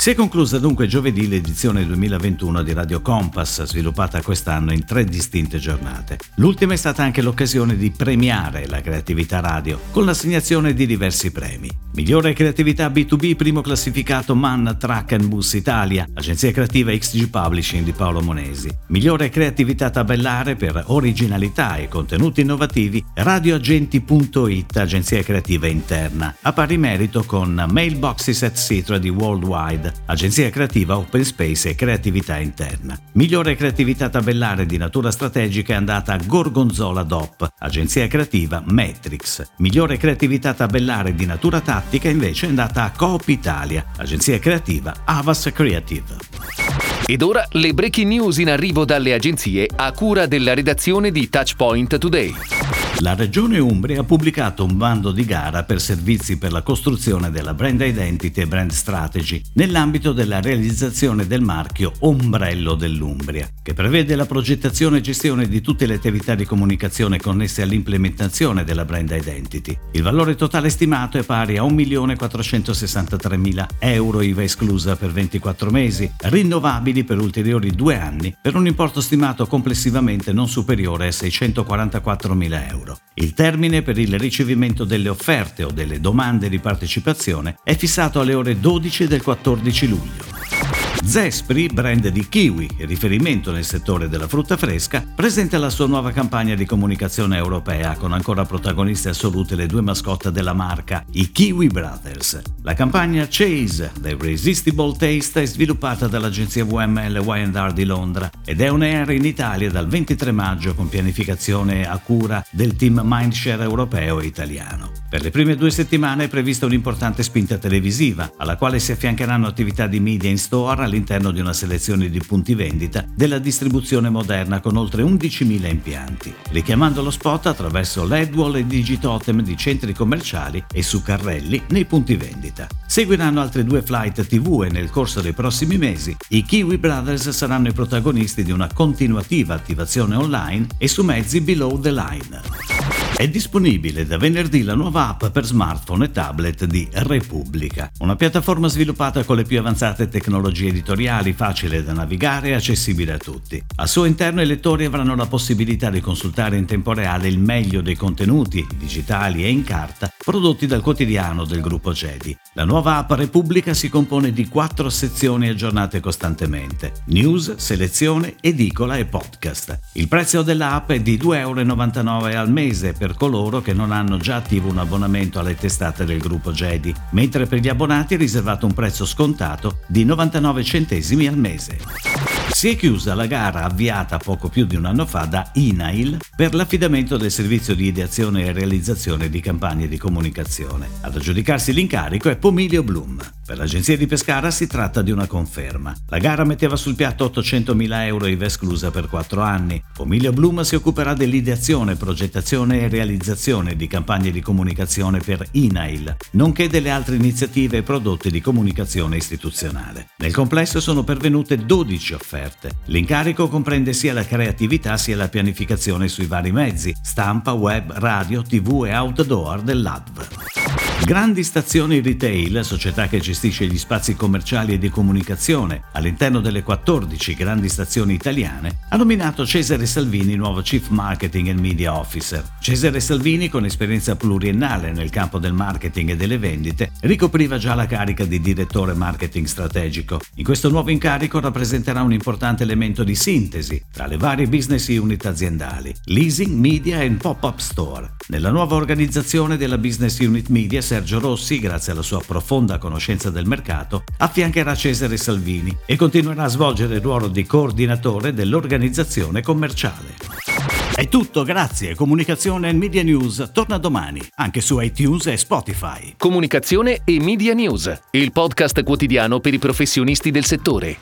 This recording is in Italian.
Si è conclusa dunque giovedì l'edizione 2021 di Radio Compass, sviluppata quest'anno in tre distinte giornate. L'ultima è stata anche l'occasione di premiare la creatività radio con l'assegnazione di diversi premi. Migliore creatività B2B, primo classificato Man Track and Bus Italia, agenzia creativa XG Publishing di Paolo Monesi. Migliore creatività tabellare per originalità e contenuti innovativi, radioagenti.it, agenzia creativa interna. A pari merito con Mailboxes etc. di Worldwide agenzia creativa Open Space e creatività interna. Migliore creatività tabellare di natura strategica è andata a Gorgonzola DOP, agenzia creativa Matrix. Migliore creatività tabellare di natura tattica invece è andata a Coop Italia, agenzia creativa Avas Creative. Ed ora le breaking news in arrivo dalle agenzie a cura della redazione di Touchpoint Today. La Regione Umbria ha pubblicato un bando di gara per servizi per la costruzione della brand identity e brand strategy nell'ambito della realizzazione del marchio Ombrello dell'Umbria, che prevede la progettazione e gestione di tutte le attività di comunicazione connesse all'implementazione della brand identity. Il valore totale stimato è pari a 1.463.000 euro IVA esclusa per 24 mesi, rinnovabili per ulteriori due anni, per un importo stimato complessivamente non superiore a 644.000 euro euro. Il termine per il ricevimento delle offerte o delle domande di partecipazione è fissato alle ore 12 del 14 luglio. Zespri, brand di kiwi riferimento nel settore della frutta fresca, presenta la sua nuova campagna di comunicazione europea con ancora protagoniste assolute le due mascotte della marca, i Kiwi Brothers. La campagna Chase, The Irresistible Taste, è sviluppata dall'agenzia WML Y&R di Londra ed è un air in Italia dal 23 maggio con pianificazione a cura del team Mindshare europeo e italiano. Per le prime due settimane è prevista un'importante spinta televisiva, alla quale si affiancheranno attività di media in store all'interno di una selezione di punti vendita della distribuzione moderna con oltre 11.000 impianti, richiamando lo spot attraverso LED wall e digitotem di centri commerciali e su carrelli nei punti vendita. Seguiranno altri due flight TV e nel corso dei prossimi mesi i Kiwi Brothers saranno i protagonisti di una continuativa attivazione online e su mezzi below the line. È disponibile da venerdì la nuova app per smartphone e tablet di Repubblica, una piattaforma sviluppata con le più avanzate tecnologie editoriali, facile da navigare e accessibile a tutti. Al suo interno i lettori avranno la possibilità di consultare in tempo reale il meglio dei contenuti, digitali e in carta, prodotti dal quotidiano del gruppo Jedi. La nuova app Repubblica si compone di quattro sezioni aggiornate costantemente: news, selezione, edicola e podcast. Il prezzo dell'app è di 2,99 euro al mese per per coloro che non hanno già attivo un abbonamento alle testate del gruppo Jedi, mentre per gli abbonati è riservato un prezzo scontato di 99 centesimi al mese. Si è chiusa la gara avviata poco più di un anno fa da INAIL per l'affidamento del servizio di ideazione e realizzazione di campagne di comunicazione. Ad aggiudicarsi l'incarico è Pomilio Bloom. Per l'agenzia di Pescara si tratta di una conferma. La gara metteva sul piatto 800.000 euro IVA esclusa per 4 anni. Pomilio Bloom si occuperà dell'ideazione, progettazione e realizzazione di campagne di comunicazione per INAIL, nonché delle altre iniziative e prodotti di comunicazione istituzionale. Nel complesso sono pervenute 12 offerte offerte. L'incarico comprende sia la creatività sia la pianificazione sui vari mezzi, stampa, web, radio, tv e outdoor dell'ADV. Grandi Stazioni Retail, società che gestisce gli spazi commerciali e di comunicazione all'interno delle 14 grandi stazioni italiane, ha nominato Cesare Salvini nuovo Chief Marketing and Media Officer. Cesare Salvini, con esperienza pluriennale nel campo del marketing e delle vendite, ricopriva già la carica di direttore marketing strategico. In questo nuovo incarico rappresenterà un importante elemento di sintesi tra le varie business unit aziendali, leasing, media e pop-up store. Nella nuova organizzazione della business unit media Sergio Rossi, grazie alla sua profonda conoscenza del mercato, affiancherà Cesare Salvini e continuerà a svolgere il ruolo di coordinatore dell'organizzazione commerciale. È tutto, grazie. Comunicazione e Media News torna domani, anche su iTunes e Spotify. Comunicazione e Media News, il podcast quotidiano per i professionisti del settore.